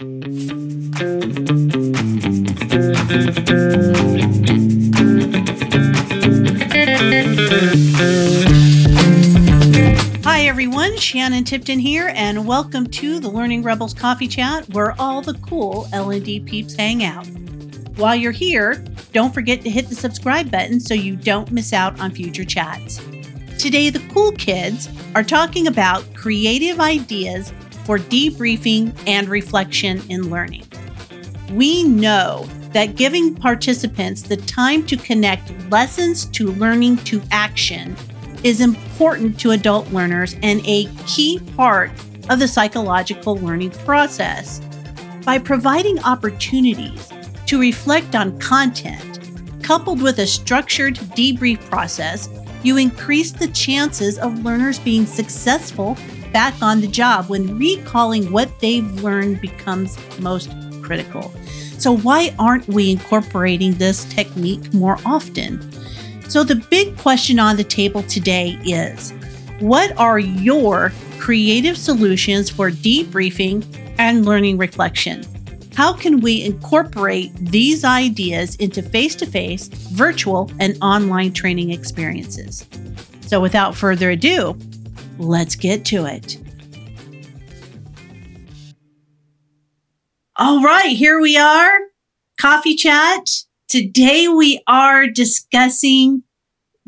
Hi, everyone. Shannon Tipton here, and welcome to the Learning Rebels Coffee Chat, where all the cool L&D peeps hang out. While you're here, don't forget to hit the subscribe button so you don't miss out on future chats. Today, the cool kids are talking about creative ideas for debriefing and reflection in learning. We know that giving participants the time to connect lessons to learning to action is important to adult learners and a key part of the psychological learning process. By providing opportunities to reflect on content, coupled with a structured debrief process, you increase the chances of learners being successful back on the job when recalling what they've learned becomes most critical. So, why aren't we incorporating this technique more often? So, the big question on the table today is what are your creative solutions for debriefing and learning reflection? How can we incorporate these ideas into face to face, virtual, and online training experiences? So, without further ado, let's get to it. All right, here we are, coffee chat. Today we are discussing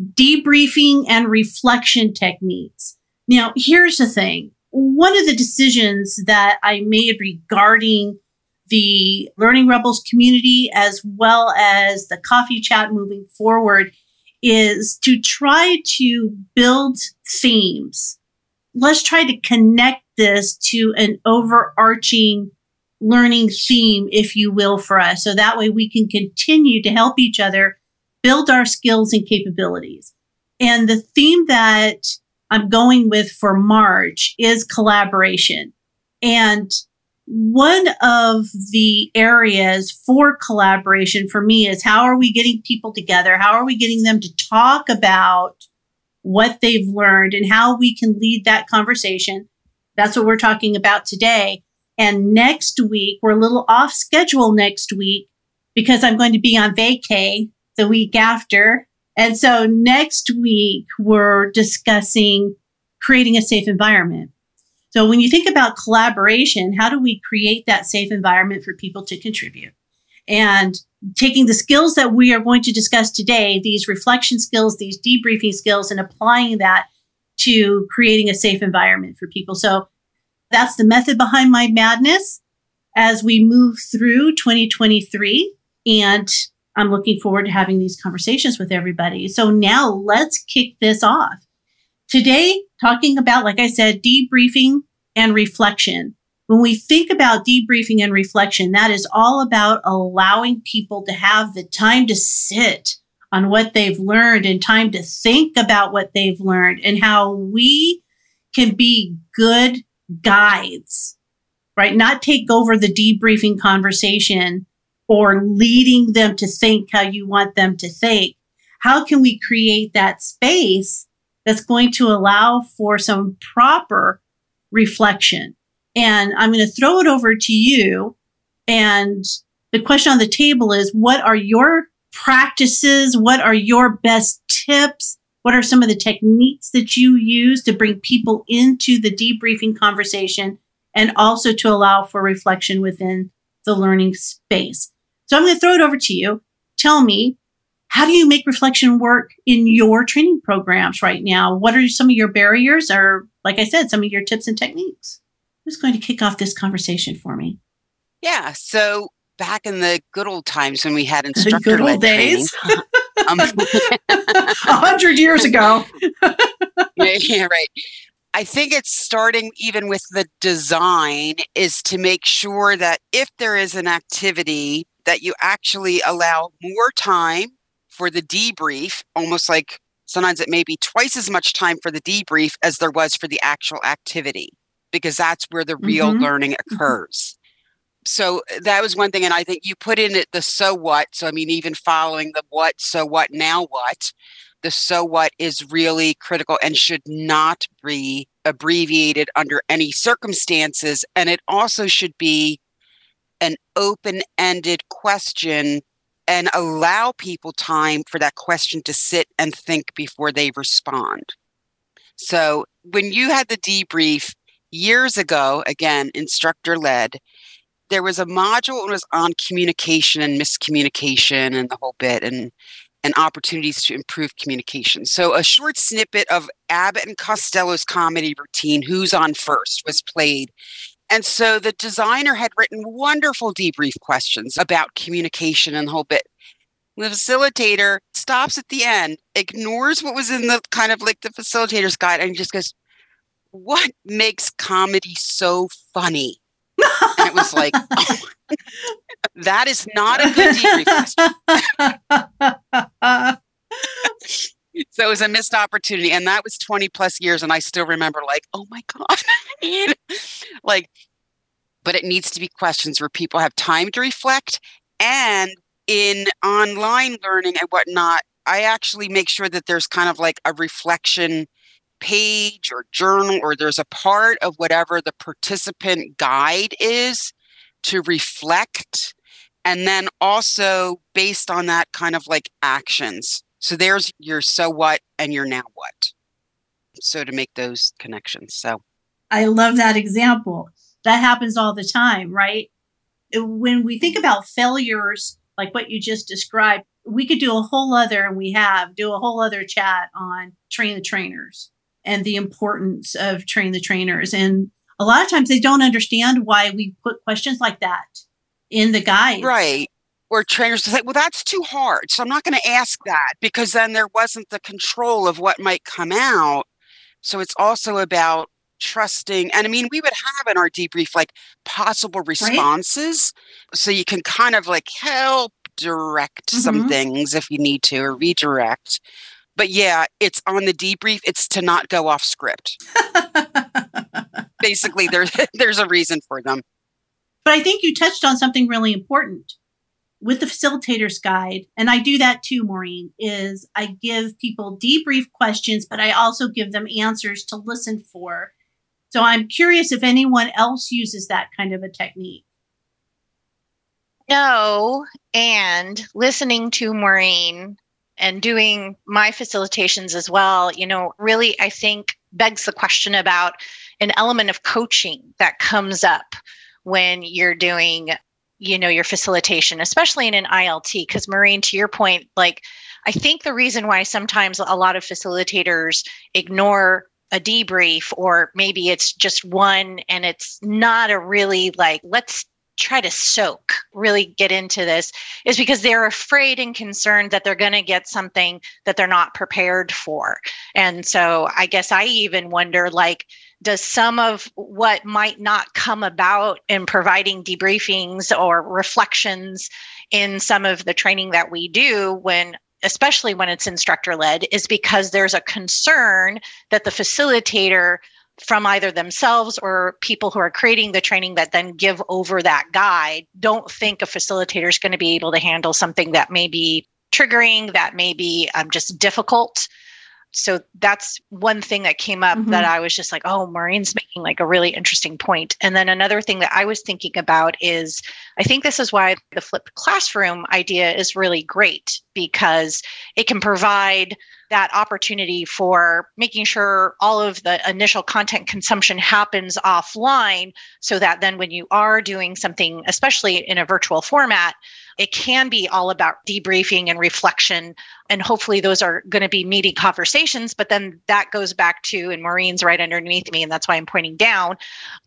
debriefing and reflection techniques. Now, here's the thing. One of the decisions that I made regarding the Learning Rebels community as well as the coffee chat moving forward is to try to build themes. Let's try to connect this to an overarching learning theme, if you will, for us. So that way we can continue to help each other build our skills and capabilities. And the theme that I'm going with for March is collaboration. And one of the areas for collaboration for me is how are we getting people together? How are we getting them to talk about what they've learned and how we can lead that conversation? That's what we're talking about today. And next week, we're a little off schedule next week because I'm going to be on vacay the week after. And so next week, we're discussing creating a safe environment. So when you think about collaboration, how do we create that safe environment for people to contribute? And taking the skills that we are going to discuss today, these reflection skills, these debriefing skills, and applying that to creating a safe environment for people. So that's the method behind my madness as we move through 2023. And I'm looking forward to having these conversations with everybody. So now let's kick this off. Today, talking about, like I said, debriefing and reflection. When we think about debriefing and reflection, that is all about allowing people to have the time to sit on what they've learned and time to think about what they've learned and how we can be good guides, right? Not take over the debriefing conversation or leading them to think how you want them to think. How can we create that space that's going to allow for some proper reflection? And I'm going to throw it over to you. And the question on the table is what are your practices? What are your best tips? What are some of the techniques that you use to bring people into the debriefing conversation and also to allow for reflection within the learning space? So I'm going to throw it over to you. Tell me, how do you make reflection work in your training programs right now? What are some of your barriers or, like I said, some of your tips and techniques? Who's going to kick off this conversation for me? Yeah. So back in the good old times when we had instructor led days. um, A hundred years ago. yeah, yeah, right. I think it's starting even with the design is to make sure that if there is an activity that you actually allow more time for the debrief, almost like sometimes it may be twice as much time for the debrief as there was for the actual activity, because that's where the real mm-hmm. learning mm-hmm. occurs. So that was one thing. And I think you put in it the so what. So, I mean, even following the what, so what, now what, the so what is really critical and should not be abbreviated under any circumstances. And it also should be an open ended question and allow people time for that question to sit and think before they respond. So when you had the debrief years ago, again, instructor led, there was a module that was on communication and miscommunication and the whole bit and and opportunities to improve communication. So a short snippet of Abbott and Costello's comedy routine, Who's on First, was played. And so the designer had written wonderful debrief questions about communication and the whole bit. The facilitator stops at the end, ignores what was in the kind of like the facilitator's guide, and just goes, What makes comedy so funny? and it was like, oh, that is not a good debrief so it was a missed opportunity. And that was 20 plus years. And I still remember, like, oh my God. like, but it needs to be questions where people have time to reflect. And in online learning and whatnot, I actually make sure that there's kind of like a reflection page or journal or there's a part of whatever the participant guide is to reflect and then also based on that kind of like actions. So there's your so what and your now what. So to make those connections so. I love that example. That happens all the time right? When we think about failures like what you just described we could do a whole other and we have do a whole other chat on train the trainers and the importance of train the trainers. And a lot of times they don't understand why we put questions like that in the guide. Right. Or trainers say, well, that's too hard. So I'm not going to ask that because then there wasn't the control of what might come out. So it's also about trusting. And I mean, we would have in our debrief like possible responses. Right? So you can kind of like help direct mm-hmm. some things if you need to or redirect but yeah, it's on the debrief. It's to not go off script. Basically, there's there's a reason for them. But I think you touched on something really important with the facilitator's guide, and I do that too, Maureen, is I give people debrief questions, but I also give them answers to listen for. So I'm curious if anyone else uses that kind of a technique. No, and listening to Maureen and doing my facilitations as well, you know, really, I think begs the question about an element of coaching that comes up when you're doing, you know, your facilitation, especially in an ILT. Because, Maureen, to your point, like, I think the reason why sometimes a lot of facilitators ignore a debrief or maybe it's just one and it's not a really like let's try to soak, really get into this, is because they're afraid and concerned that they're going to get something that they're not prepared for. And so I guess I even wonder like, does some of what might not come about in providing debriefings or reflections in some of the training that we do when especially when it's instructor led is because there's a concern that the facilitator from either themselves or people who are creating the training that then give over that guide don't think a facilitator is going to be able to handle something that may be triggering, that may be um, just difficult. So that's one thing that came up mm-hmm. that I was just like, oh, Maureen's making like a really interesting point. And then another thing that I was thinking about is I think this is why the flipped classroom idea is really great because it can provide that opportunity for making sure all of the initial content consumption happens offline so that then when you are doing something, especially in a virtual format, it can be all about debriefing and reflection. And hopefully, those are going to be meaty conversations. But then that goes back to, and Maureen's right underneath me, and that's why I'm pointing down.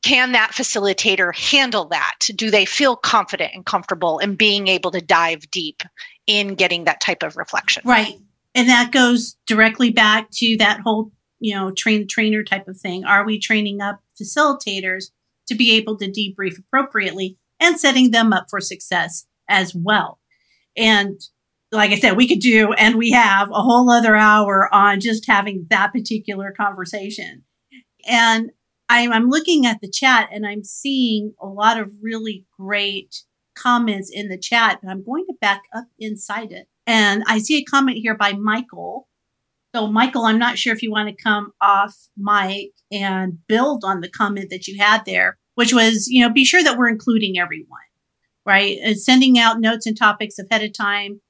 Can that facilitator handle that? Do they feel confident and comfortable in being able to dive deep in getting that type of reflection? Right. And that goes directly back to that whole, you know, train trainer type of thing. Are we training up facilitators to be able to debrief appropriately and setting them up for success as well? And like I said, we could do, and we have a whole other hour on just having that particular conversation. And I'm, I'm looking at the chat and I'm seeing a lot of really great comments in the chat, but I'm going to back up inside it and I see a comment here by Michael. So, Michael, I'm not sure if you want to come off mic and build on the comment that you had there, which was, you know, be sure that we're including everyone. Right? And sending out notes and topics ahead of time,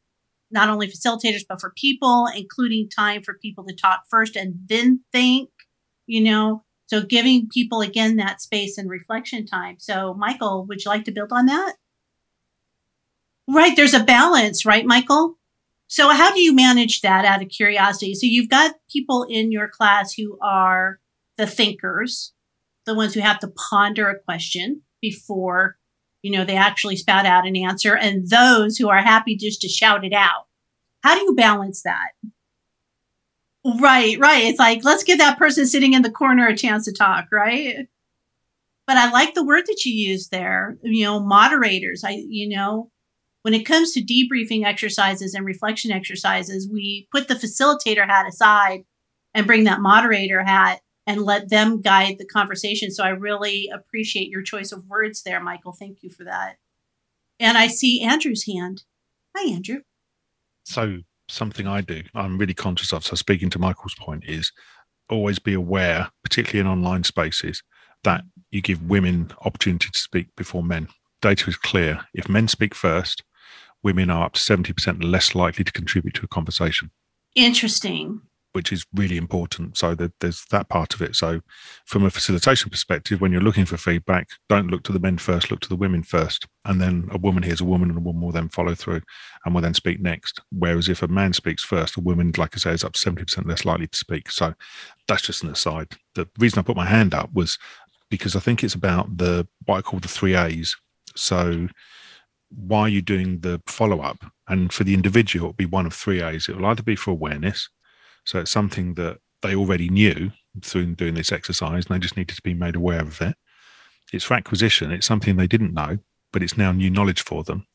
not only facilitators, but for people, including time for people to talk first and then think, you know, so giving people again that space and reflection time. So, Michael, would you like to build on that? Right. There's a balance, right, Michael? So, how do you manage that out of curiosity? So, you've got people in your class who are the thinkers, the ones who have to ponder a question before, you know, they actually spout out an answer, and those who are happy just to shout it out. How do you balance that? Right, right. It's like, let's give that person sitting in the corner a chance to talk, right? But I like the word that you used there, you know, moderators. I, you know, when it comes to debriefing exercises and reflection exercises, we put the facilitator hat aside and bring that moderator hat and let them guide the conversation. So I really appreciate your choice of words there, Michael. Thank you for that. And I see Andrew's hand. Hi, Andrew. So something I do, I'm really conscious of. So, speaking to Michael's point, is always be aware, particularly in online spaces, that you give women opportunity to speak before men. Data is clear. If men speak first, women are up to 70% less likely to contribute to a conversation. Interesting which is really important. So that there's that part of it. So from a facilitation perspective, when you're looking for feedback, don't look to the men first, look to the women first. And then a woman hears a woman and a woman will then follow through and will then speak next. Whereas if a man speaks first, a woman, like I say, is up to 70% less likely to speak. So that's just an aside. The reason I put my hand up was because I think it's about the what I call the three A's. So why are you doing the follow up? And for the individual, it'll be one of three A's. It will either be for awareness, so it's something that they already knew through doing this exercise, and they just needed to be made aware of it. It's for acquisition. It's something they didn't know, but it's now new knowledge for them.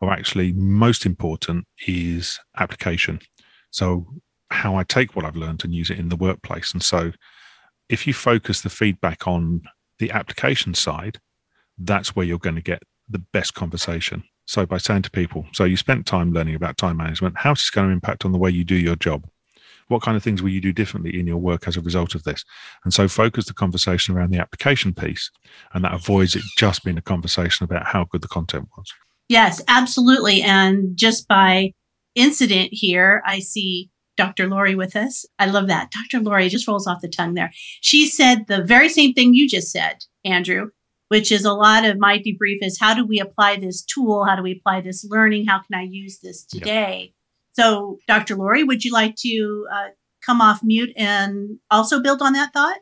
Or actually, most important is application. So how I take what I've learned and use it in the workplace. And so if you focus the feedback on the application side, that's where you're going to get the best conversation. So by saying to people, so you spent time learning about time management, how's this going to impact on the way you do your job? What kind of things will you do differently in your work as a result of this? And so focus the conversation around the application piece, and that avoids it just being a conversation about how good the content was. Yes, absolutely. And just by incident here, I see Dr. Lori with us. I love that. Dr. Lori just rolls off the tongue there. She said the very same thing you just said, Andrew, which is a lot of my debrief is how do we apply this tool? How do we apply this learning? How can I use this today? Yep. So, Dr. Lori, would you like to uh, come off mute and also build on that thought?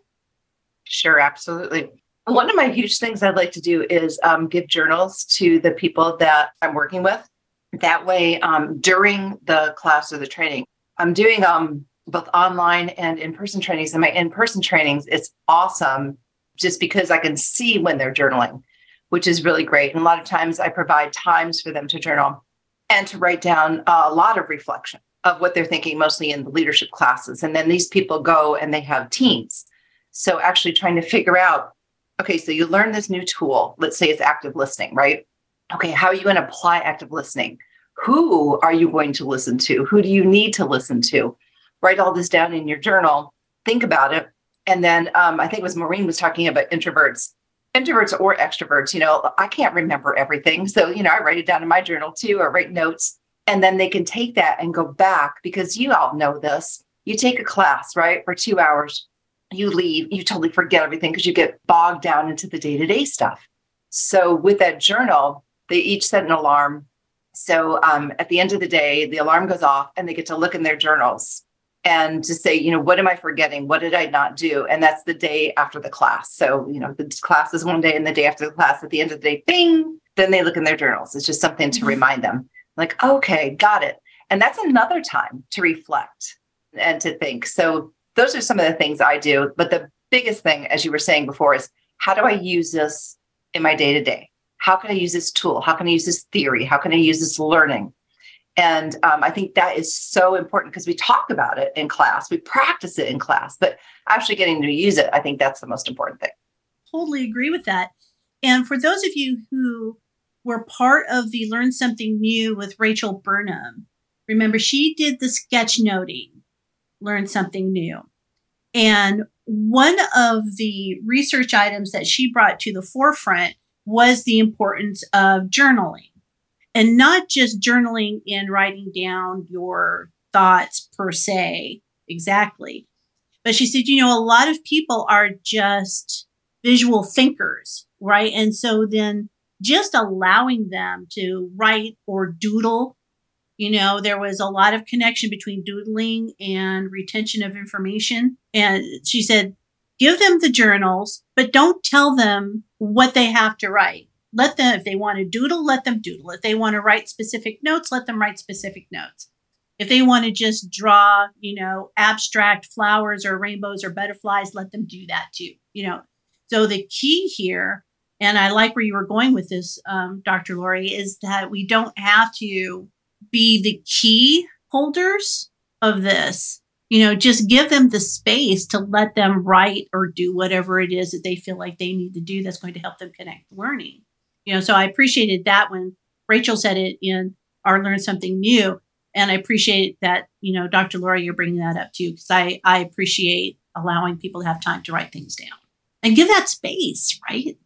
Sure, absolutely. One of my huge things I'd like to do is um, give journals to the people that I'm working with. That way, um, during the class or the training, I'm doing um, both online and in person trainings. And my in person trainings, it's awesome just because I can see when they're journaling, which is really great. And a lot of times I provide times for them to journal and to write down a lot of reflection of what they're thinking, mostly in the leadership classes. And then these people go and they have teams. So actually trying to figure out okay, so you learn this new tool. Let's say it's active listening, right? Okay, how are you going to apply active listening? Who are you going to listen to? Who do you need to listen to? Write all this down in your journal, think about it. And then um, I think it was Maureen was talking about introverts introverts or extroverts, you know, I can't remember everything. So, you know, I write it down in my journal too, or write notes. And then they can take that and go back because you all know this. You take a class, right, for two hours, you leave, you totally forget everything because you get bogged down into the day to day stuff. So, with that journal, they each set an alarm. So, um, at the end of the day, the alarm goes off and they get to look in their journals and to say, you know, what am I forgetting? What did I not do? And that's the day after the class. So, you know, the class is one day and the day after the class, at the end of the day, bing, then they look in their journals. It's just something to mm-hmm. remind them, like, okay, got it. And that's another time to reflect and to think. So, those are some of the things I do. But the biggest thing, as you were saying before, is how do I use this in my day to day? How can I use this tool? How can I use this theory? How can I use this learning? And um, I think that is so important because we talk about it in class, we practice it in class, but actually getting to use it, I think that's the most important thing. Totally agree with that. And for those of you who were part of the Learn Something New with Rachel Burnham, remember she did the sketchnoting, Learn Something New. And one of the research items that she brought to the forefront was the importance of journaling and not just journaling and writing down your thoughts per se exactly. But she said, you know, a lot of people are just visual thinkers, right? And so then just allowing them to write or doodle, you know, there was a lot of connection between doodling and retention of information. And she said, give them the journals, but don't tell them what they have to write. Let them, if they want to doodle, let them doodle. If they want to write specific notes, let them write specific notes. If they want to just draw, you know, abstract flowers or rainbows or butterflies, let them do that too. You know, so the key here, and I like where you were going with this, um, Dr. Lori, is that we don't have to be the key holders of this you know, just give them the space to let them write or do whatever it is that they feel like they need to do that's going to help them connect learning. You know, so I appreciated that when Rachel said it in our Learn Something New. And I appreciate that, you know, Dr. Laura, you're bringing that up too, because I, I appreciate allowing people to have time to write things down and give that space, right?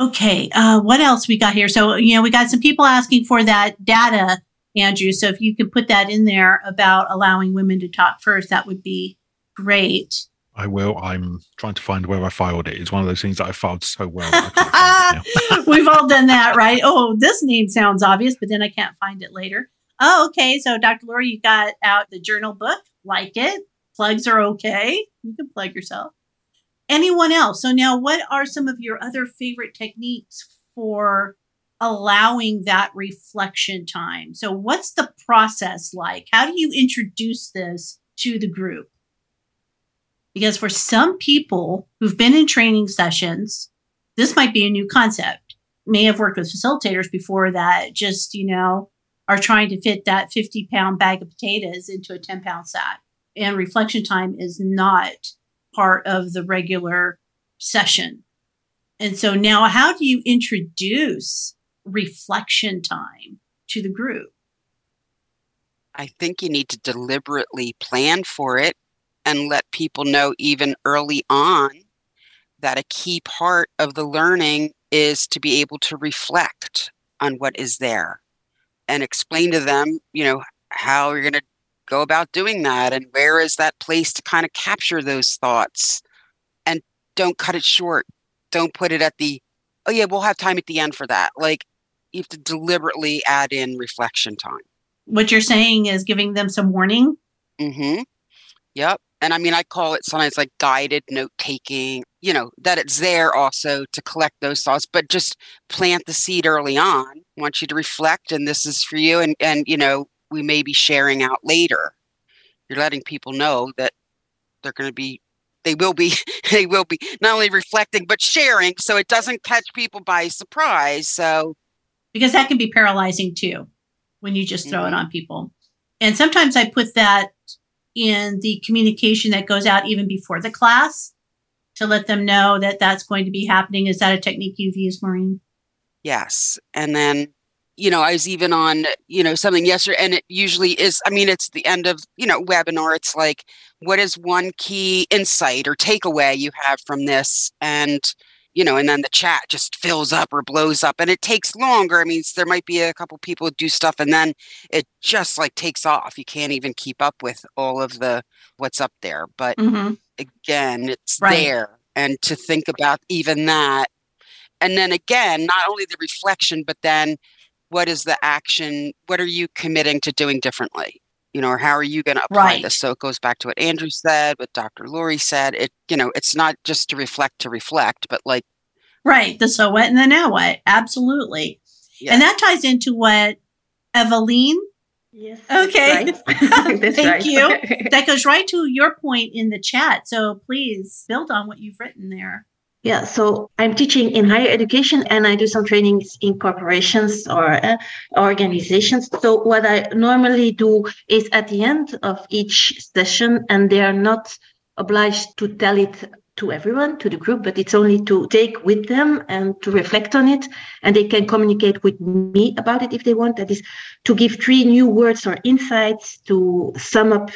Okay, uh, what else we got here? So, you know, we got some people asking for that data Andrew. So if you could put that in there about allowing women to talk first, that would be great. I will. I'm trying to find where I filed it. It's one of those things that I filed so well. We've all done that, right? Oh, this name sounds obvious, but then I can't find it later. Oh, okay. So, Dr. Laura, you got out the journal book. Like it. Plugs are okay. You can plug yourself. Anyone else? So, now what are some of your other favorite techniques for allowing that reflection time. So, what's the process like? How do you introduce this to the group? Because for some people who've been in training sessions, this might be a new concept. May have worked with facilitators before that just, you know, are trying to fit that 50 pound bag of potatoes into a 10 pound sack. And reflection time is not part of the regular session. And so now, how do you introduce reflection time to the group? I think you need to deliberately plan for it and let people know even early on that a key part of the learning is to be able to reflect on what is there and explain to them, you know, how you're going to go about doing that and where is that place to kind of capture those thoughts and don't cut it short. Don't put it at the, oh, yeah, we'll have time at the end for that. Like, you have to deliberately add in reflection time. What you're saying is giving them some warning. Mm-hmm. Yep. And I mean, I call it sometimes like guided note taking, you know, that it's there also to collect those thoughts, but just plant the seed early on. I want you to reflect, and this is for you. And, and, you know, we may be sharing out later. You're letting people know that they're going to be, they will be, they will be not only reflecting, but sharing. So it doesn't catch people by surprise. So because that can be paralyzing too when you just throw mm-hmm. it on people. And sometimes I put that in the communication that goes out even before the class to let them know that that's going to be happening. Is that a technique you've used, Maureen? Yes. And then, you know, I was even on, you know, something yesterday, and it usually is, I mean, it's the end of, you know, webinar. It's like, what is one key insight or takeaway you have from this? And, you know, and then the chat just fills up or blows up and it takes longer. I mean, there might be a couple people do stuff and then it just like takes off. You can't even keep up with all of the what's up there. But mm-hmm. again, it's right. there. And to think about even that. And then again, not only the reflection, but then what is the action? What are you committing to doing differently? You know, or how are you going to apply right. this? So it goes back to what Andrew said, what Dr. Lori said. It, you know, it's not just to reflect to reflect, but like right, the so what and the now what, absolutely, yeah. and that ties into what Eveline. Yes. Okay. Right. Thank right. you. that goes right to your point in the chat. So please build on what you've written there. Yeah, so I'm teaching in higher education and I do some trainings in corporations or uh, organizations. So what I normally do is at the end of each session, and they are not obliged to tell it to everyone, to the group, but it's only to take with them and to reflect on it. And they can communicate with me about it if they want. That is to give three new words or insights to sum up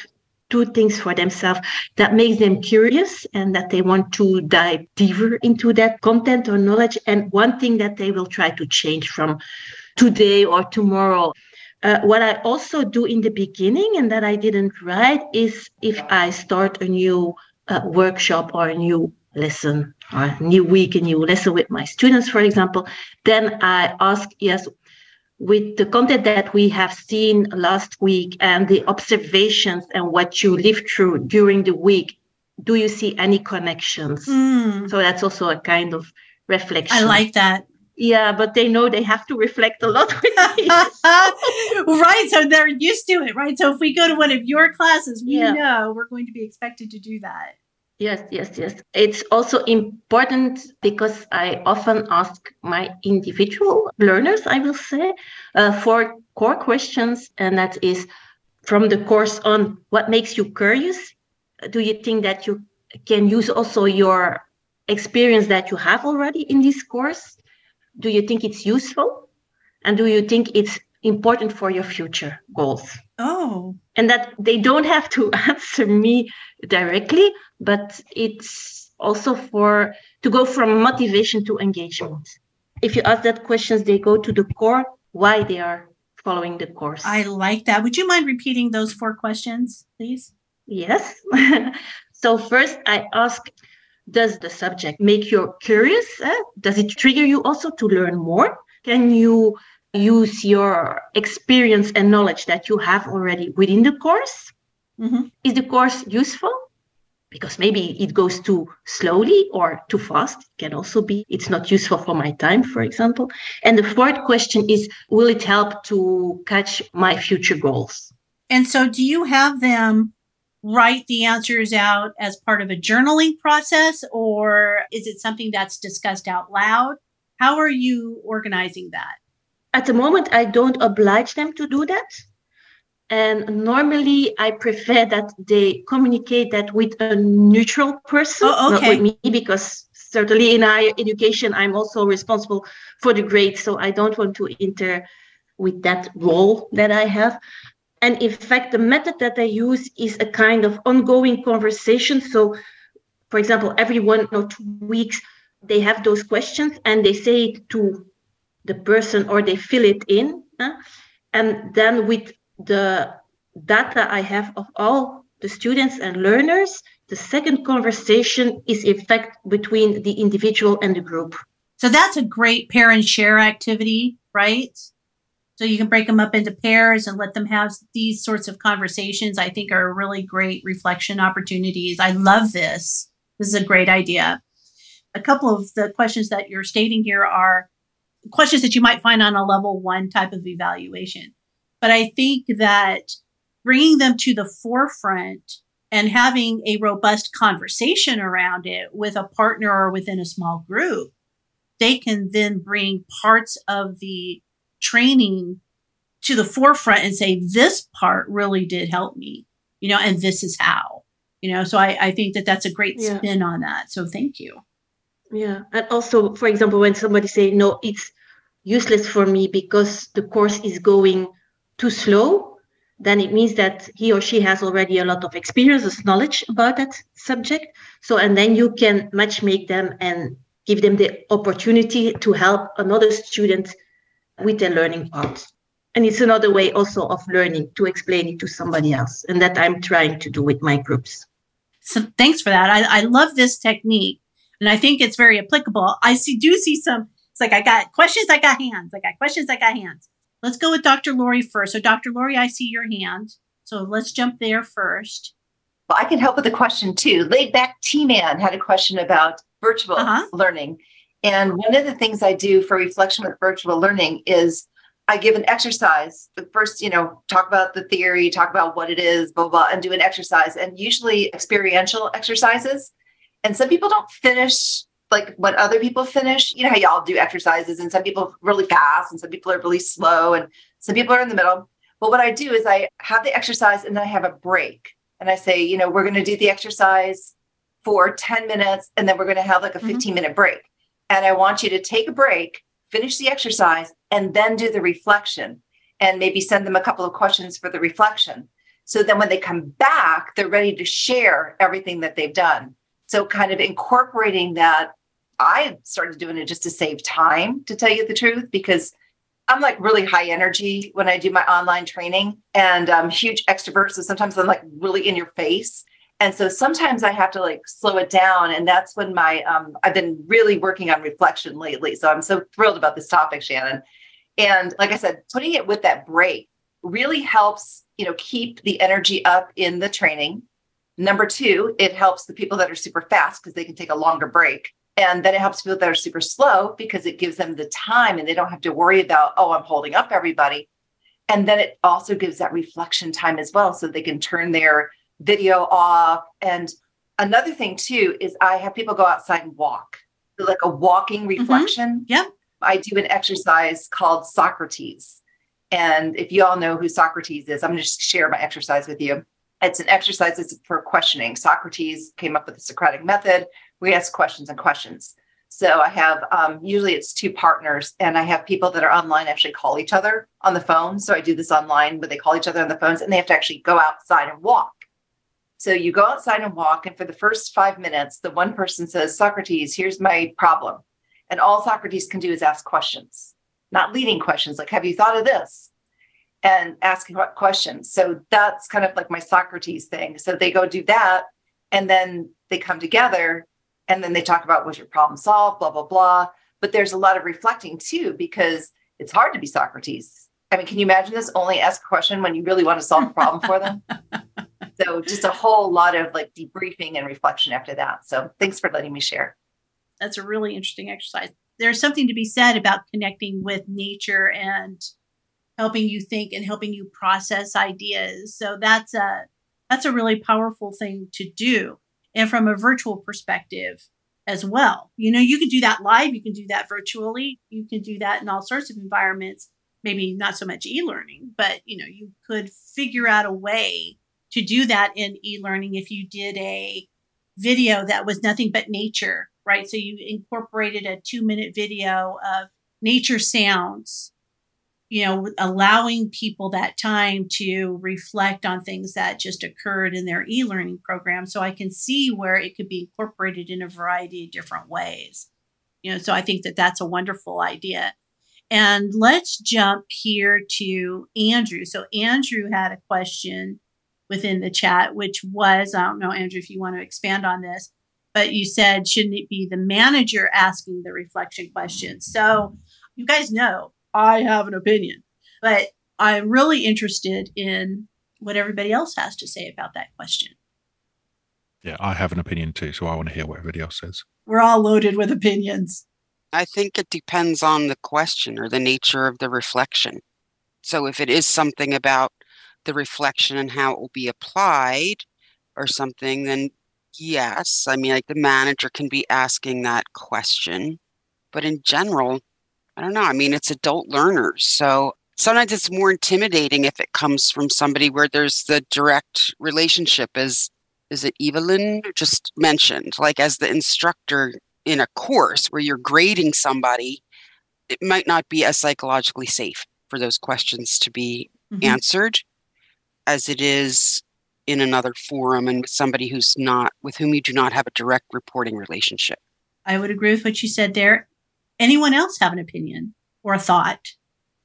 two things for themselves that makes them curious and that they want to dive deeper into that content or knowledge. And one thing that they will try to change from today or tomorrow. Uh, what i also do in the beginning and that i didn't write is if i start a new uh, workshop or a new lesson or a new week a new lesson with my students for example then i ask yes with the content that we have seen last week and the observations and what you lived through during the week, do you see any connections? Mm. So that's also a kind of reflection. I like that. Yeah, but they know they have to reflect a lot right. So they're used to it, right? So if we go to one of your classes, we yeah. know we're going to be expected to do that. Yes, yes, yes. It's also important because I often ask my individual learners, I will say, uh, four core questions, and that is from the course on what makes you curious. Do you think that you can use also your experience that you have already in this course? Do you think it's useful? And do you think it's important for your future goals? Oh. And that they don't have to answer me directly, but it's also for to go from motivation to engagement. If you ask that questions, they go to the core why they are following the course. I like that. Would you mind repeating those four questions, please? Yes. so first I ask does the subject make you curious? Eh? Does it trigger you also to learn more? Can you use your experience and knowledge that you have already within the course? Mm-hmm. Is the course useful? because maybe it goes too slowly or too fast. It can also be it's not useful for my time, for example. And the fourth question is will it help to catch my future goals? And so, do you have them write the answers out as part of a journaling process, or is it something that's discussed out loud? How are you organizing that? At the moment, I don't oblige them to do that. And normally, I prefer that they communicate that with a neutral person, oh, okay. not with me, because certainly in higher education, I'm also responsible for the grade. So I don't want to enter with that role that I have. And in fact, the method that I use is a kind of ongoing conversation. So, for example, every one or two weeks, they have those questions and they say it to the person or they fill it in. Huh? And then with the data I have of all the students and learners, the second conversation is in fact between the individual and the group. So that's a great pair and share activity, right? So you can break them up into pairs and let them have these sorts of conversations. I think are really great reflection opportunities. I love this. This is a great idea. A couple of the questions that you're stating here are questions that you might find on a level one type of evaluation. But I think that bringing them to the forefront and having a robust conversation around it with a partner or within a small group, they can then bring parts of the training to the forefront and say, this part really did help me, you know, and this is how, you know, so I, I think that that's a great yeah. spin on that. So thank you. Yeah. And also, for example, when somebody say, no, it's useless for me because the course is going too slow, then it means that he or she has already a lot of experience, knowledge about that subject. So, and then you can match make them and give them the opportunity to help another student with their learning part. And it's another way also of learning to explain it to somebody else. And that I'm trying to do with my groups. So thanks for that. I, I love this technique. And I think it's very applicable. I see do see some, it's like I got questions, I got hands. I got questions, I got hands. Let's go with Dr. Lori first. So, Dr. Lori, I see your hand. So, let's jump there first. Well, I can help with the question too. Laid back T Man had a question about virtual uh-huh. learning. And one of the things I do for reflection with virtual learning is I give an exercise. First, you know, talk about the theory, talk about what it is, blah, blah, and do an exercise, and usually experiential exercises. And some people don't finish like what other people finish. You know how y'all do exercises, and some people really fast, and some people are really slow, and some people are in the middle. But what I do is I have the exercise and then I have a break. And I say, you know, we're going to do the exercise for 10 minutes and then we're going to have like a mm-hmm. 15 minute break. And I want you to take a break, finish the exercise, and then do the reflection and maybe send them a couple of questions for the reflection. So then when they come back, they're ready to share everything that they've done. So kind of incorporating that, I started doing it just to save time, to tell you the truth, because I'm like really high energy when I do my online training and I'm huge extrovert. So sometimes I'm like really in your face. And so sometimes I have to like slow it down. And that's when my, um, I've been really working on reflection lately. So I'm so thrilled about this topic, Shannon. And like I said, putting it with that break really helps, you know, keep the energy up in the training. Number two, it helps the people that are super fast because they can take a longer break. And then it helps people that are super slow because it gives them the time and they don't have to worry about, oh, I'm holding up everybody. And then it also gives that reflection time as well. So they can turn their video off. And another thing too is I have people go outside and walk, so like a walking mm-hmm. reflection. Mm-hmm. Yep. I do an exercise called Socrates. And if you all know who Socrates is, I'm going to just share my exercise with you. It's an exercise that's for questioning. Socrates came up with the Socratic method. We ask questions and questions. So I have um, usually it's two partners, and I have people that are online actually call each other on the phone. So I do this online, but they call each other on the phones, and they have to actually go outside and walk. So you go outside and walk, and for the first five minutes, the one person says, Socrates, here's my problem. And all Socrates can do is ask questions, not leading questions like, have you thought of this? And asking questions. So that's kind of like my Socrates thing. So they go do that, and then they come together, and then they talk about was your problem solved, blah, blah, blah. But there's a lot of reflecting too, because it's hard to be Socrates. I mean, can you imagine this? Only ask a question when you really want to solve a problem for them. so just a whole lot of like debriefing and reflection after that. So thanks for letting me share. That's a really interesting exercise. There's something to be said about connecting with nature and helping you think and helping you process ideas. So that's a that's a really powerful thing to do. And from a virtual perspective as well. You know, you can do that live, you can do that virtually, you can do that in all sorts of environments. Maybe not so much e-learning, but you know, you could figure out a way to do that in e-learning if you did a video that was nothing but nature, right? So you incorporated a two minute video of nature sounds, you know, allowing people that time to reflect on things that just occurred in their e learning program. So I can see where it could be incorporated in a variety of different ways. You know, so I think that that's a wonderful idea. And let's jump here to Andrew. So Andrew had a question within the chat, which was I don't know, Andrew, if you want to expand on this, but you said, shouldn't it be the manager asking the reflection questions? So you guys know I have an opinion, but I'm really interested in what everybody else has to say about that question. Yeah, I have an opinion too, so I want to hear what everybody else says. We're all loaded with opinions. I think it depends on the question or the nature of the reflection. So if it is something about the reflection and how it will be applied or something, then yes. I mean, like the manager can be asking that question. But in general, I don't know. I mean, it's adult learners. So sometimes it's more intimidating if it comes from somebody where there's the direct relationship as is it Evelyn just mentioned, like as the instructor in a course where you're grading somebody, it might not be as psychologically safe for those questions to be mm-hmm. answered as it is in another forum and with somebody who's not with whom you do not have a direct reporting relationship. I would agree with what you said there. Anyone else have an opinion or a thought?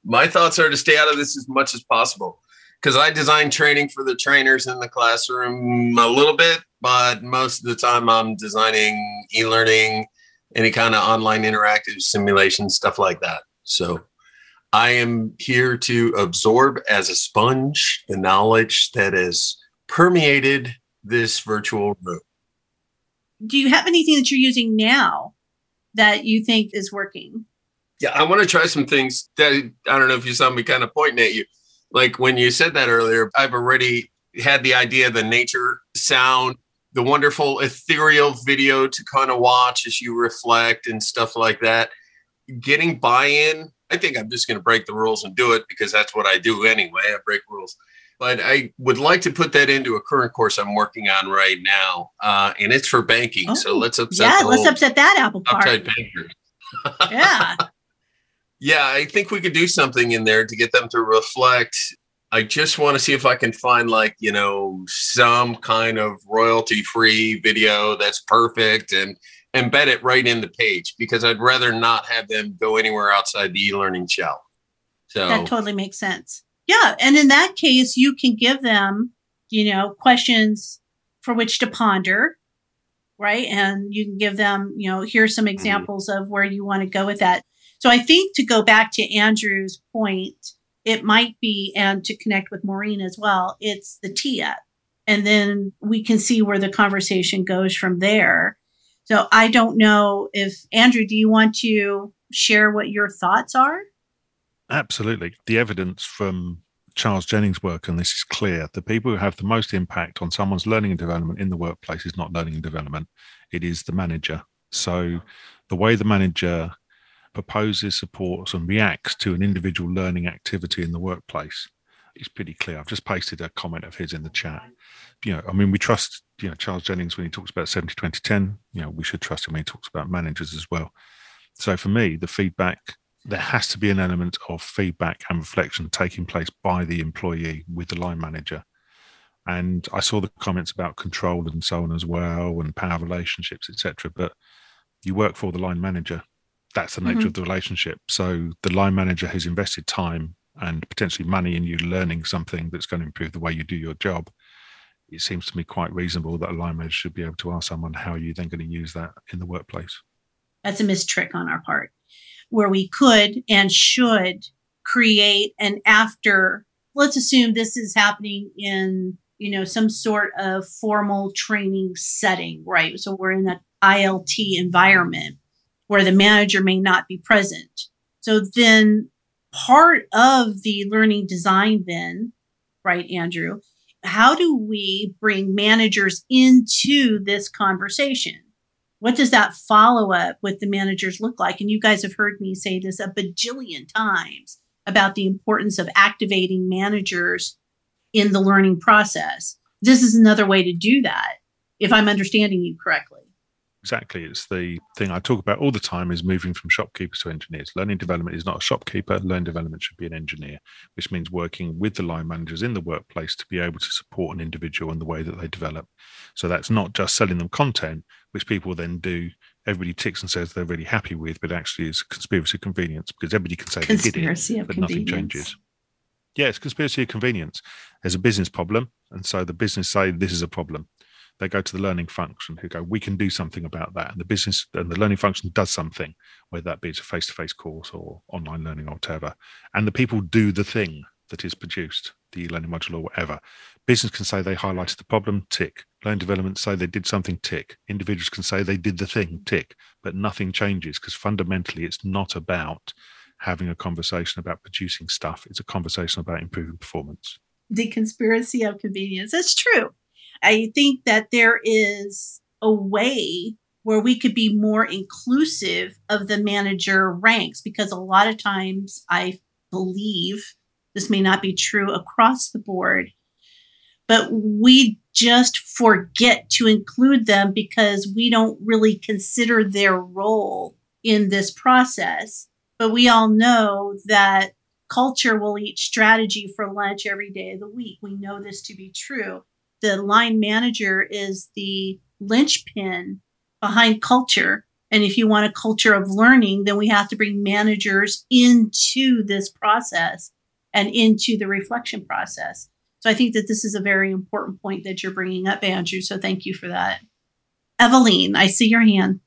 My thoughts are to stay out of this as much as possible because I design training for the trainers in the classroom a little bit, but most of the time I'm designing e learning, any kind of online interactive simulation, stuff like that. So I am here to absorb as a sponge the knowledge that has permeated this virtual room. Do you have anything that you're using now that you think is working? Yeah, I want to try some things that I don't know if you saw me kind of pointing at you. Like when you said that earlier, I've already had the idea the nature sound, the wonderful ethereal video to kind of watch as you reflect and stuff like that. Getting buy in I think I'm just going to break the rules and do it because that's what I do anyway. I break rules. But I would like to put that into a current course I'm working on right now, uh, and it's for banking. Oh, so let's upset. Yeah, let's upset that apple cart. yeah. yeah, I think we could do something in there to get them to reflect I just want to see if I can find like, you know, some kind of royalty free video that's perfect and embed it right in the page because I'd rather not have them go anywhere outside the e-learning shell. So that totally makes sense. Yeah. And in that case, you can give them, you know, questions for which to ponder, right? And you can give them, you know, here's some mm-hmm. examples of where you want to go with that. So I think to go back to Andrew's point, it might be, and to connect with Maureen as well, it's the TIA. And then we can see where the conversation goes from there. So I don't know if, Andrew, do you want to share what your thoughts are? Absolutely. The evidence from Charles Jennings' work on this is clear. The people who have the most impact on someone's learning and development in the workplace is not learning and development, it is the manager. So the way the manager proposes, supports, and reacts to an individual learning activity in the workplace is pretty clear. I've just pasted a comment of his in the chat. You know, I mean, we trust, you know, Charles Jennings when he talks about 70 20 10. You know, we should trust him when he talks about managers as well. So for me, the feedback, there has to be an element of feedback and reflection taking place by the employee with the line manager. And I saw the comments about control and so on as well, and power relationships, etc. But you work for the line manager that's the nature mm-hmm. of the relationship. So the line manager has invested time and potentially money in you learning something that's going to improve the way you do your job. It seems to me quite reasonable that a line manager should be able to ask someone how are you then going to use that in the workplace. That's a missed trick on our part, where we could and should create an after. Let's assume this is happening in you know some sort of formal training setting, right? So we're in an ILT environment where the manager may not be present. So then part of the learning design then, right, Andrew, how do we bring managers into this conversation? What does that follow up with the managers look like? And you guys have heard me say this a bajillion times about the importance of activating managers in the learning process. This is another way to do that, if I'm understanding you correctly exactly. It's the thing I talk about all the time is moving from shopkeepers to engineers. Learning development is not a shopkeeper. Learning development should be an engineer, which means working with the line managers in the workplace to be able to support an individual in the way that they develop. So that's not just selling them content, which people then do. Everybody ticks and says they're really happy with, but actually it's conspiracy of convenience because everybody can say conspiracy they did it, but nothing changes. Yeah, it's conspiracy of convenience. There's a business problem, and so the business say this is a problem they go to the learning function who go, we can do something about that. And the business and the learning function does something, whether that be it's a face to face course or online learning or whatever. And the people do the thing that is produced, the learning module or whatever. Business can say they highlighted the problem, tick. Learning development say they did something, tick. Individuals can say they did the thing, tick. But nothing changes because fundamentally it's not about having a conversation about producing stuff. It's a conversation about improving performance. The conspiracy of convenience. That's true. I think that there is a way where we could be more inclusive of the manager ranks because a lot of times I believe this may not be true across the board, but we just forget to include them because we don't really consider their role in this process. But we all know that culture will eat strategy for lunch every day of the week. We know this to be true the line manager is the linchpin behind culture. And if you want a culture of learning, then we have to bring managers into this process and into the reflection process. So I think that this is a very important point that you're bringing up, Andrew. So thank you for that. Evelyn, I see your hand.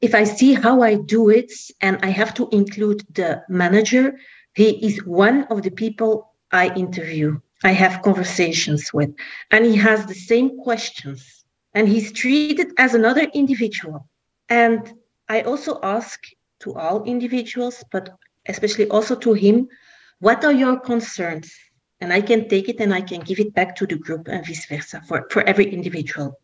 If I see how I do it and I have to include the manager, he is one of the people I interview. I have conversations with, and he has the same questions, and he's treated as another individual. And I also ask to all individuals, but especially also to him, what are your concerns? And I can take it and I can give it back to the group and vice versa for, for every individual.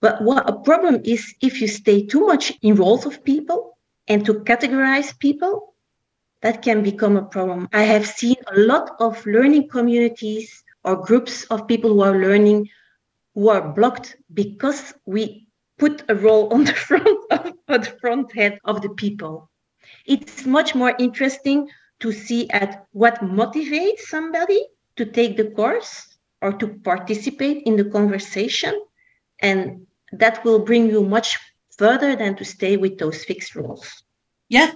But what a problem is if you stay too much in roles of people and to categorize people, that can become a problem. I have seen a lot of learning communities or groups of people who are learning who are blocked because we put a role on the front of on the front head of the people. It's much more interesting to see at what motivates somebody to take the course or to participate in the conversation. And that will bring you much further than to stay with those fixed rules. Yeah.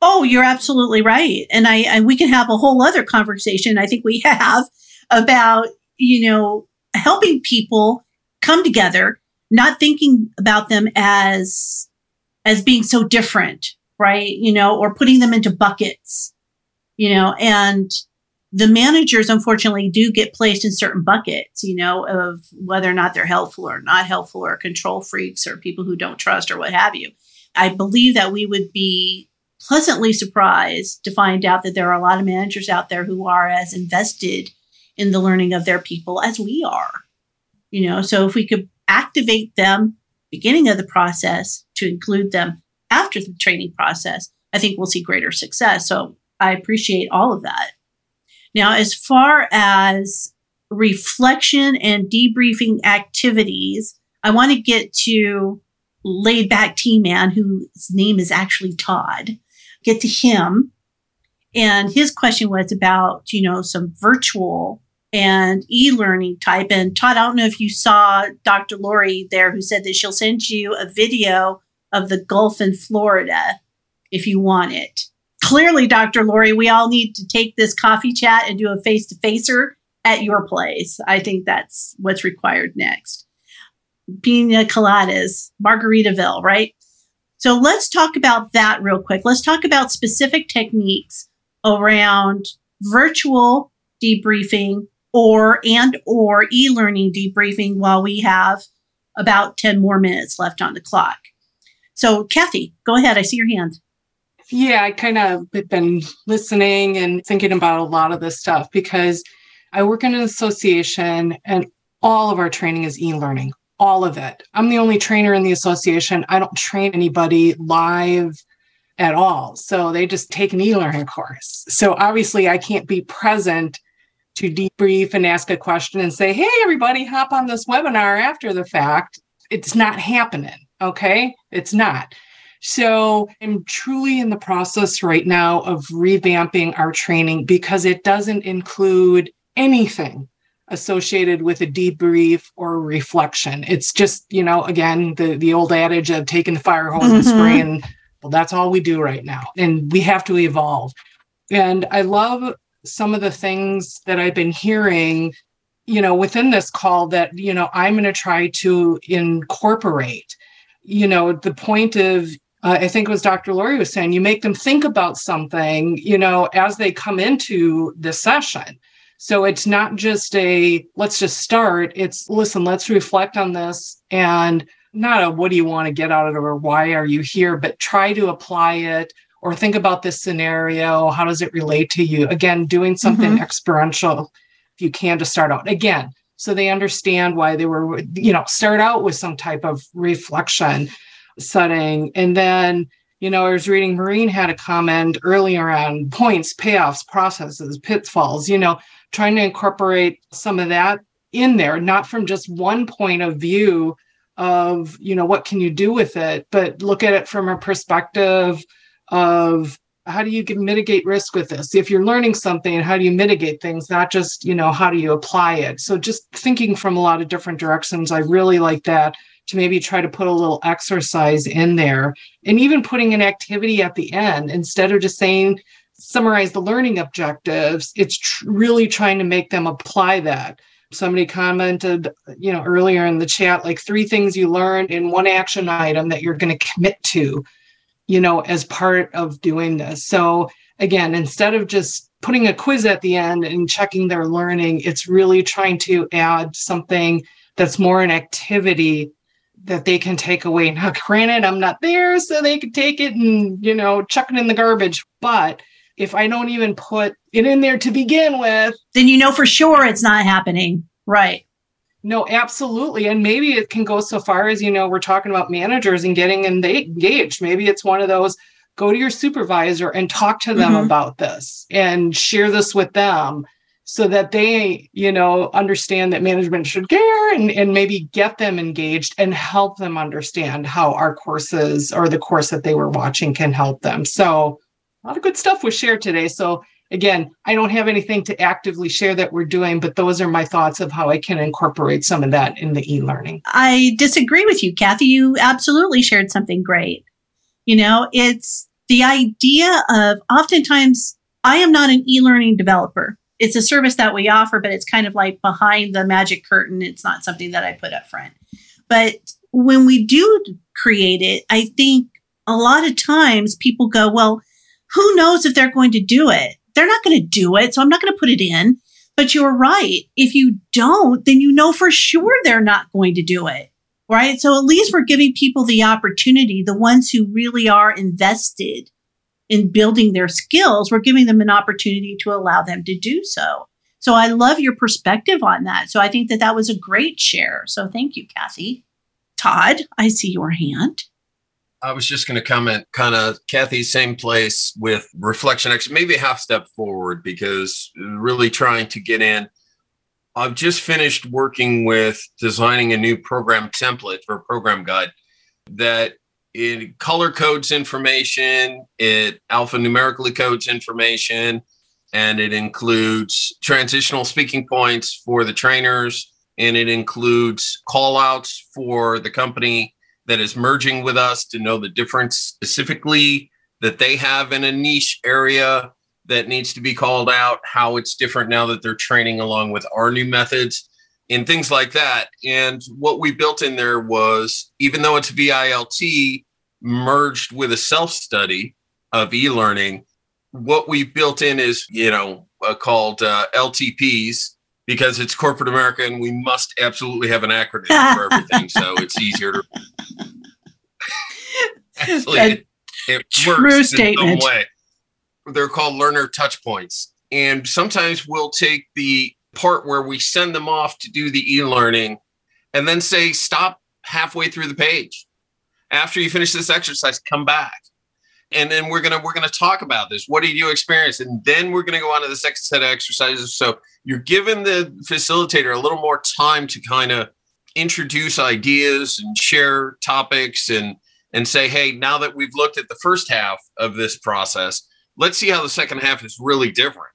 Oh, you're absolutely right. And I, and we can have a whole other conversation. I think we have about, you know, helping people come together, not thinking about them as, as being so different, right? You know, or putting them into buckets, you know, and the managers unfortunately do get placed in certain buckets, you know, of whether or not they're helpful or not helpful or control freaks or people who don't trust or what have you. I believe that we would be pleasantly surprised to find out that there are a lot of managers out there who are as invested in the learning of their people as we are. You know, so if we could activate them beginning of the process to include them after the training process, I think we'll see greater success. So I appreciate all of that. Now, as far as reflection and debriefing activities, I want to get to laid back T man, whose name is actually Todd, get to him. And his question was about, you know, some virtual and e-learning type. And Todd, I don't know if you saw Dr. Lori there who said that she'll send you a video of the Gulf in Florida if you want it. Clearly, Dr. Lori, we all need to take this coffee chat and do a face to facer at your place. I think that's what's required next. Pina coladas, Margaritaville, right? So let's talk about that real quick. Let's talk about specific techniques around virtual debriefing or and or e-learning debriefing while we have about 10 more minutes left on the clock. So Kathy, go ahead. I see your hand. Yeah, I kind of have been listening and thinking about a lot of this stuff because I work in an association and all of our training is e-learning all of it. I'm the only trainer in the association. I don't train anybody live at all. So they just take an e learning course. So obviously, I can't be present to debrief and ask a question and say, hey, everybody, hop on this webinar after the fact. It's not happening. Okay. It's not. So I'm truly in the process right now of revamping our training because it doesn't include anything associated with a debrief or reflection. It's just, you know, again, the, the old adage of taking the fire hose mm-hmm. and spraying. Well, that's all we do right now. And we have to evolve. And I love some of the things that I've been hearing, you know, within this call that, you know, I'm going to try to incorporate, you know, the point of, uh, I think it was Dr. Lori was saying, you make them think about something, you know, as they come into the session so it's not just a let's just start, it's listen, let's reflect on this and not a what do you want to get out of it or why are you here, but try to apply it or think about this scenario. How does it relate to you? Again, doing something mm-hmm. experiential if you can to start out. Again, so they understand why they were, you know, start out with some type of reflection setting. And then, you know, I was reading Maureen had a comment earlier on points, payoffs, processes, pitfalls, you know, trying to incorporate some of that in there, not from just one point of view of, you know, what can you do with it, but look at it from a perspective of how do you mitigate risk with this? If you're learning something how do you mitigate things? Not just you know how do you apply it? So just thinking from a lot of different directions i really like that to maybe try to put a little exercise in there and even putting an activity at the end instead of just saying summarize the learning objectives, it's tr- really trying to make them apply that. Somebody commented, you know, earlier in the chat, like three things you learned in one action item that you're going to commit to, you know, as part of doing this. So again, instead of just putting a quiz at the end and checking their learning, it's really trying to add something that's more an activity that they can take away. Now, granted, I'm not there, so they could take it and, you know, chuck it in the garbage, but if I don't even put it in there to begin with, then you know for sure it's not happening. Right. No, absolutely. And maybe it can go so far as, you know, we're talking about managers and getting engaged. Maybe it's one of those go to your supervisor and talk to them mm-hmm. about this and share this with them so that they, you know, understand that management should care and, and maybe get them engaged and help them understand how our courses or the course that they were watching can help them. So lot of good stuff was shared today. So again, I don't have anything to actively share that we're doing, but those are my thoughts of how I can incorporate some of that in the e learning. I disagree with you, Kathy. You absolutely shared something great. You know, it's the idea of oftentimes I am not an e learning developer. It's a service that we offer, but it's kind of like behind the magic curtain. It's not something that I put up front. But when we do create it, I think a lot of times people go, well, who knows if they're going to do it? They're not going to do it. So I'm not going to put it in. But you're right. If you don't, then you know for sure they're not going to do it. Right. So at least we're giving people the opportunity, the ones who really are invested in building their skills, we're giving them an opportunity to allow them to do so. So I love your perspective on that. So I think that that was a great share. So thank you, Kathy. Todd, I see your hand. I was just going to comment kind of Kathy's same place with reflection, actually, maybe a half step forward because really trying to get in. I've just finished working with designing a new program template for a program guide that it color codes information, it alphanumerically codes information, and it includes transitional speaking points for the trainers, and it includes call outs for the company that is merging with us to know the difference specifically that they have in a niche area that needs to be called out, how it's different now that they're training along with our new methods and things like that. And what we built in there was even though it's VILT merged with a self study of e learning, what we built in is, you know, uh, called uh, LTPs because it's corporate America and we must absolutely have an acronym for everything. so it's easier to actually it, it True works statement. in some way. They're called learner touch points. And sometimes we'll take the part where we send them off to do the e-learning and then say stop halfway through the page. After you finish this exercise, come back. And then we're gonna we're gonna talk about this. What did you experience? And then we're gonna go on to the second set of exercises. So you're giving the facilitator a little more time to kind of introduce ideas and share topics and and say, hey, now that we've looked at the first half of this process, let's see how the second half is really different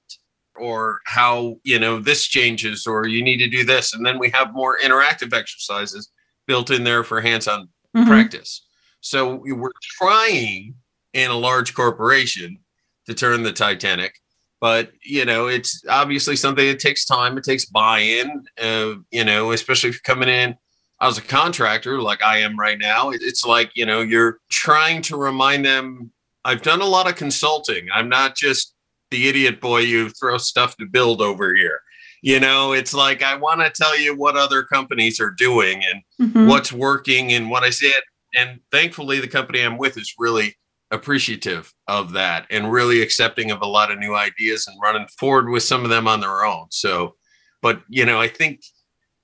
or how you know this changes or you need to do this and then we have more interactive exercises built in there for hands-on Mhm. practice so we we're trying in a large corporation to turn the titanic but you know it's obviously something that takes time it takes buy-in uh, you know especially if you're coming in as a contractor like i am right now it's like you know you're trying to remind them i've done a lot of consulting i'm not just the idiot boy you throw stuff to build over here you know it's like i want to tell you what other companies are doing and Mhm. what's working and what I said. And thankfully, the company I'm with is really appreciative of that and really accepting of a lot of new ideas and running forward with some of them on their own. So, but you know, I think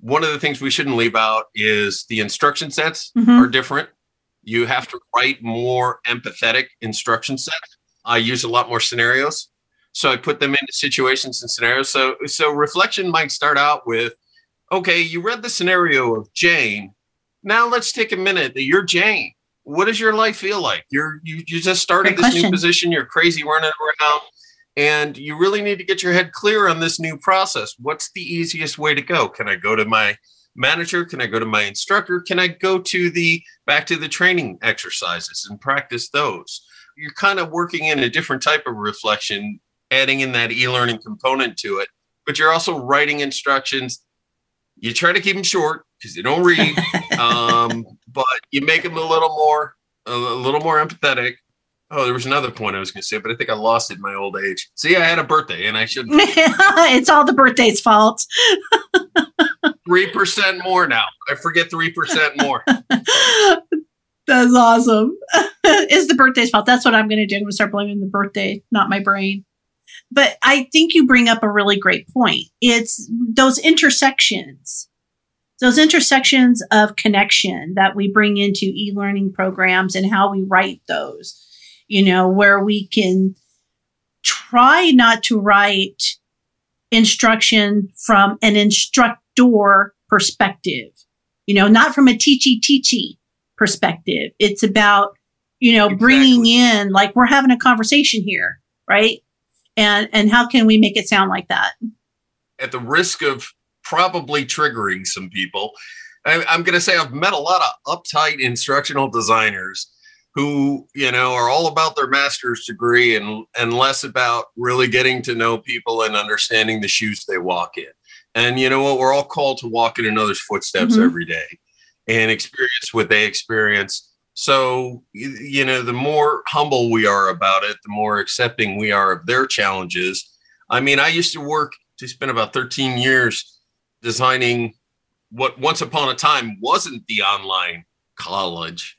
one of the things we shouldn't leave out is the instruction sets Mhm. are different. You have to write more empathetic instruction sets. I use a lot more scenarios. So I put them into situations and scenarios. So so reflection might start out with okay, you read the scenario of Jane. Now let's take a minute that you're Jane. What does your life feel like? You're you, you just started Great this question. new position. You're crazy running around, and you really need to get your head clear on this new process. What's the easiest way to go? Can I go to my manager? Can I go to my instructor? Can I go to the back to the training exercises and practice those? You're kind of working in a different type of reflection, adding in that e-learning component to it. But you're also writing instructions you try to keep them short because you don't read, um, but you make them a little more, a little more empathetic. Oh, there was another point I was going to say, but I think I lost it in my old age. See, I had a birthday, and I shouldn't. it's all the birthday's fault. three percent more now. I forget three percent more. That's awesome. it's the birthday's fault. That's what I'm going to do. I'm going to start blaming the birthday, not my brain. But I think you bring up a really great point. It's those intersections, those intersections of connection that we bring into e learning programs and how we write those, you know, where we can try not to write instruction from an instructor perspective, you know, not from a teachy teachy perspective. It's about, you know, bringing in like we're having a conversation here, right? And and how can we make it sound like that? At the risk of probably triggering some people, I, I'm going to say I've met a lot of uptight instructional designers who you know are all about their master's degree and and less about really getting to know people and understanding the shoes they walk in. And you know what? We're all called to walk in another's footsteps Mhm. every day and experience what they experience. So you, you know the more humble we are about it the more accepting we are of their challenges. I mean i used to work to spend about 13 years designing what once upon a time wasn't the online college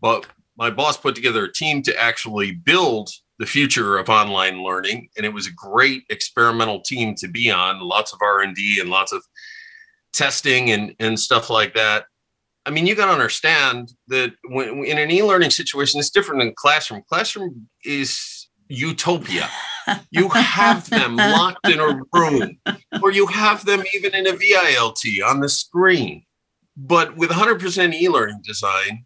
but my boss put together a team to actually build the future of online learning and it was a great experimental team to be on. Lots of r&d and lots of testing and, and stuff like that. I mean you got to understand that when in an e-learning situation it's different than classroom. Classroom is utopia. You have them locked in a room or you have them even in a vilt on the screen. But with 100% e-learning design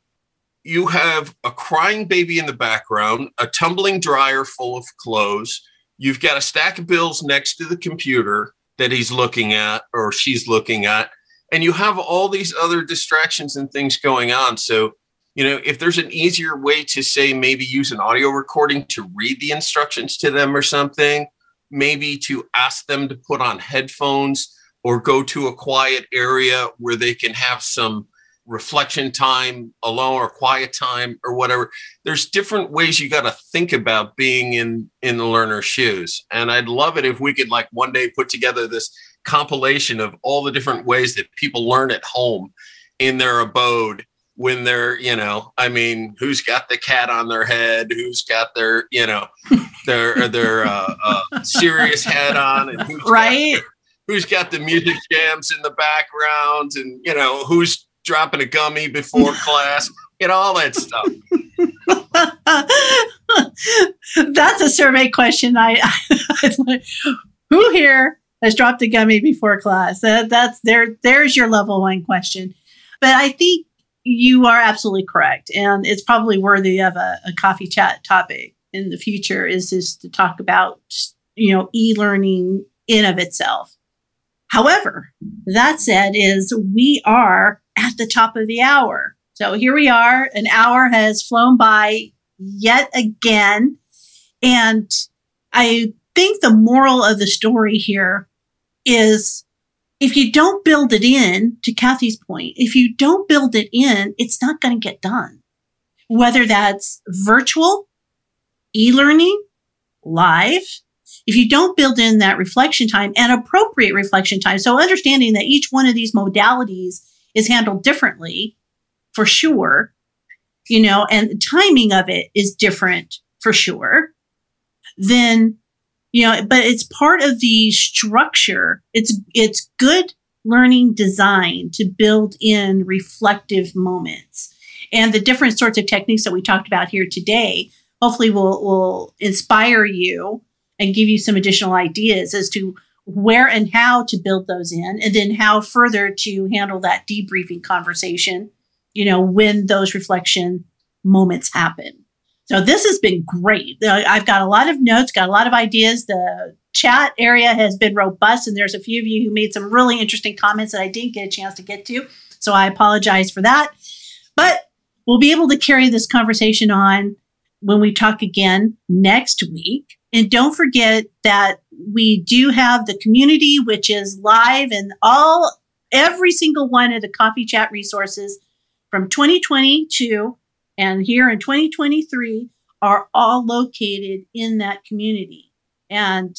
you have a crying baby in the background, a tumbling dryer full of clothes. You've got a stack of bills next to the computer that he's looking at or she's looking at. And you have all these other distractions and things going on. So, you know, if there's an easier way to say maybe use an audio recording to read the instructions to them or something, maybe to ask them to put on headphones or go to a quiet area where they can have some reflection time alone or quiet time or whatever. There's different ways you got to think about being in in the learner's shoes. And i'd love it if we could like one day put together this compilation of all the different ways that people learn at home in their abode when they're you know i mean who's got the cat on their head? Who's got their you know their their uh, uh serious head on? And who's got Right? who's got the music jams in the background? And you know who's dropping a gummy before class you know all that stuff That's a survey question. I, I'd who here has dropped a gummy before class? That, that's there. There's your level one question. But I think you are absolutely correct, and it's probably worthy of a, a coffee chat topic in the future. Is is to talk about you know e-learning in of itself. However, that said, is we are at the top of the hour. So here we are. An hour has flown by yet again. And I think the moral of the story here is if you don't build it in, to Kathy's point, if you don't build it in, it's not going to get done. Whether that's virtual, e learning, live, if you don't build in that reflection time and appropriate reflection time, so understanding that each one of these modalities is handled differently for sure, you know, and the timing of it is different for sure, then, you know, but it's part of the structure. It's, it's good learning design to build in reflective moments and the different sorts of techniques that we talked about here today hopefully will, will inspire you and give you some additional ideas as to where and how to build those in and then how further to handle that debriefing conversation you know when those reflection moments happen. So this has been great. I've got a lot of notes got a lot of ideas. The chat area has been robust and there's a few of you who made some really interesting comments that i didn't get a chance to get to so i apologize for that. But we'll be able to carry this conversation on when we talk again next week. And don't forget that we do have the community, which is live and all, every single one of the coffee chat resources from 2022 and here in 2023 are all located in that community. And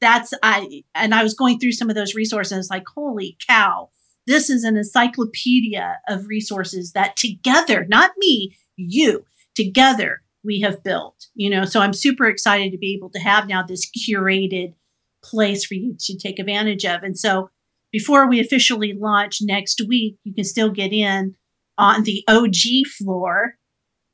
that's, I, and I was going through some of those resources. like, holy cow, this is an encyclopedia of resources that together, not me, you, together we have built you know? So i'm super excited to be able to have now this curated place for you to take advantage of. And so before we officially launch next week you can still get in on the og floor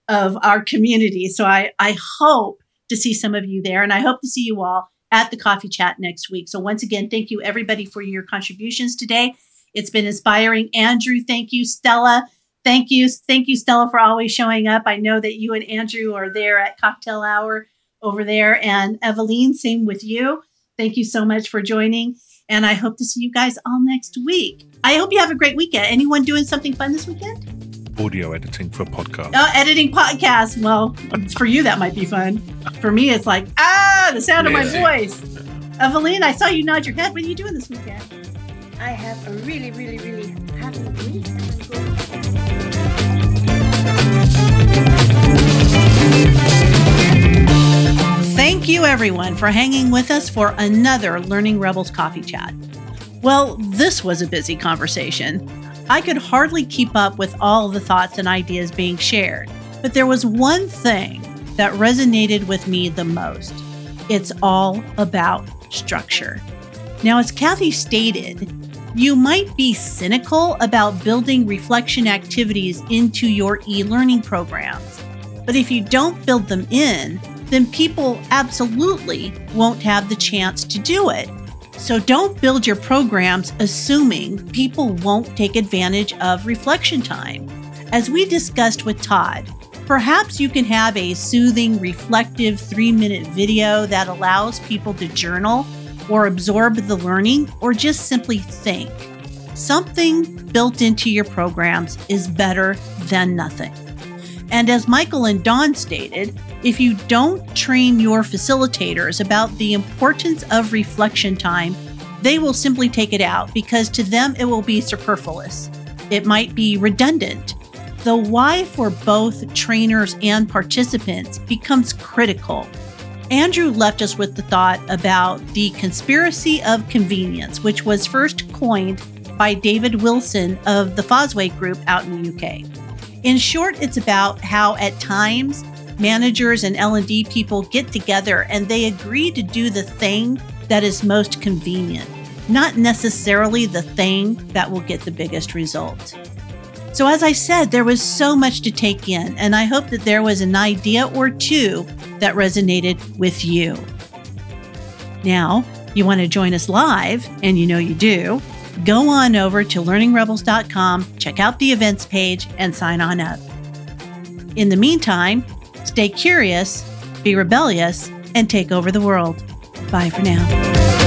of our community. So i i hope to see some of you there and i hope to see you all at the coffee chat next week. So once again thank you everybody for your contributions today. It's been inspiring. Andrew thank you. Stella thank you thank you stella for always showing up i know that you and andrew are there at cocktail hour over there. And Eveline, same with you. Thank you so much for joining. And I hope to see you guys all next week. I hope you have a great weekend. Anyone doing something fun this weekend? Audio editing for podcast. Oh, editing podcasts. Well, for you, that might be fun. For me, it's like, ah, the sound of my voice. Eveline, I saw you nod your head. What are you doing this weekend? I have a really, really, really happy week. Thank you, everyone, for hanging with us for another Learning Rebels Coffee Chat. Well, this was a busy conversation. I could hardly keep up with all the thoughts and ideas being shared, but there was one thing that resonated with me the most. It's all about structure. Now, as Kathy stated, you might be cynical about building reflection activities into your e learning programs, but if you don't build them in, then people absolutely won't have the chance to do it. So don't build your programs assuming people won't take advantage of reflection time. As we discussed with Todd, perhaps you can have a soothing, reflective three minute video that allows people to journal or absorb the learning or just simply think. Something built into your programs is better than nothing. And as Michael and Dawn stated, if you don't train your facilitators about the importance of reflection time, they will simply take it out because to them it will be superfluous. It might be redundant. The why for both trainers and participants becomes critical. Andrew left us with the thought about the conspiracy of convenience, which was first coined by David Wilson of the Fosway Group out in the UK. In short, it's about how at times managers and L&D people get together and they agree to do the thing that is most convenient, not necessarily the thing that will get the biggest result. So, as I said, there was so much to take in, and I hope that there was an idea or two that resonated with you. Now, you want to join us live, and you know you do, go on over to learningrebels.com, check out the events page, and sign on up. In the meantime, Stay curious, be rebellious, and take over the world. Bye for now.